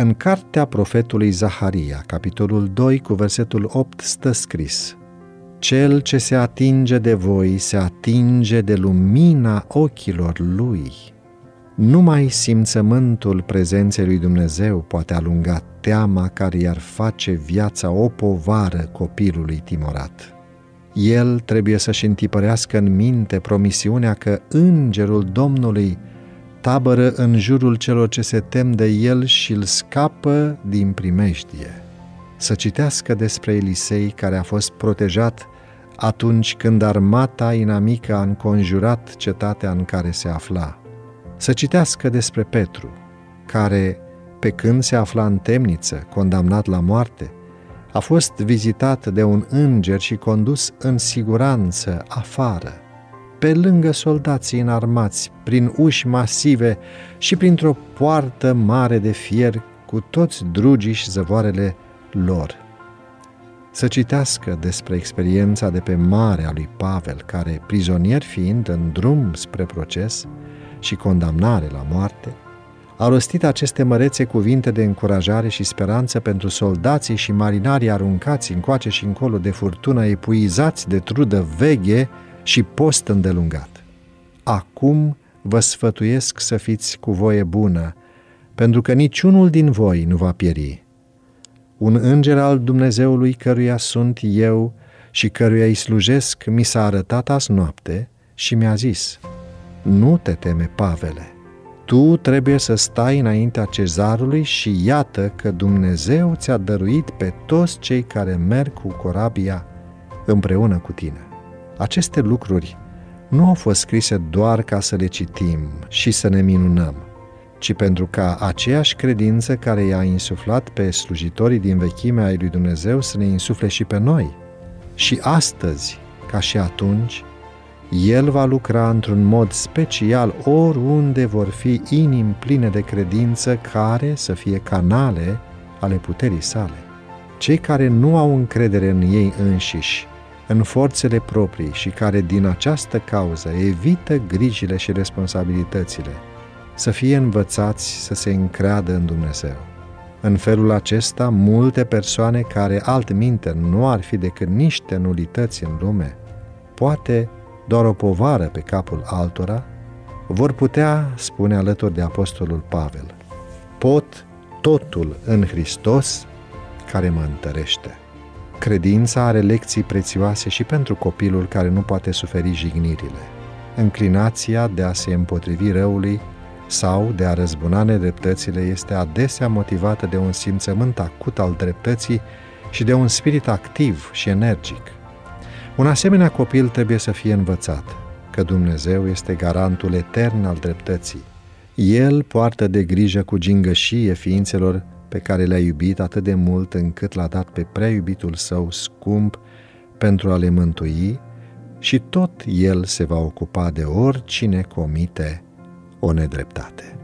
În cartea profetului Zaharia, capitolul 2, cu versetul 8, stă scris Cel ce se atinge de voi se atinge de lumina ochilor lui. Numai simțământul prezenței lui Dumnezeu poate alunga teama care i-ar face viața o povară copilului timorat. El trebuie să-și întipărească în minte promisiunea că îngerul Domnului tabără în jurul celor ce se tem de el și îl scapă din primejdie. Să citească despre Elisei care a fost protejat atunci când armata inamică a înconjurat cetatea în care se afla. Să citească despre Petru, care, pe când se afla în temniță, condamnat la moarte, a fost vizitat de un înger și condus în siguranță afară – pe lângă soldații înarmați, prin uși masive și printr-o poartă mare de fier cu toți drugii și zăvoarele lor. Să citească despre experiența de pe mare a lui Pavel, care, prizonier fiind în drum spre proces și condamnare la moarte, a rostit aceste mărețe cuvinte de încurajare și speranță pentru soldații și marinarii aruncați încoace și încolo de furtună, epuizați de trudă veche și post îndelungat. Acum vă sfătuiesc să fiți cu voie bună, pentru că niciunul din voi nu va pieri. Un înger al Dumnezeului căruia sunt eu și căruia îi slujesc mi s-a arătat azi noapte și mi-a zis, Nu te teme, Pavele, tu trebuie să stai înaintea cezarului și iată că Dumnezeu ți-a dăruit pe toți cei care merg cu corabia împreună cu tine. Aceste lucruri nu au fost scrise doar ca să le citim și să ne minunăm, ci pentru ca aceeași credință care i-a insuflat pe slujitorii din vechimea ai lui Dumnezeu să ne insufle și pe noi. Și astăzi, ca și atunci, El va lucra într-un mod special oriunde vor fi inimi pline de credință care să fie canale ale puterii sale. Cei care nu au încredere în ei înșiși în forțele proprii și care din această cauză evită grijile și responsabilitățile, să fie învățați să se încreadă în Dumnezeu. În felul acesta, multe persoane care altminte nu ar fi decât niște nulități în lume, poate doar o povară pe capul altora, vor putea spune alături de Apostolul Pavel, pot totul în Hristos care mă întărește. Credința are lecții prețioase și pentru copilul care nu poate suferi jignirile. Înclinația de a se împotrivi răului sau de a răzbuna nedreptățile este adesea motivată de un simțământ acut al dreptății și de un spirit activ și energic. Un asemenea copil trebuie să fie învățat că Dumnezeu este garantul etern al dreptății. El poartă de grijă cu gingășie ființelor pe care le-a iubit atât de mult încât l-a dat pe prea iubitul său scump pentru a le mântui și tot el se va ocupa de oricine comite o nedreptate.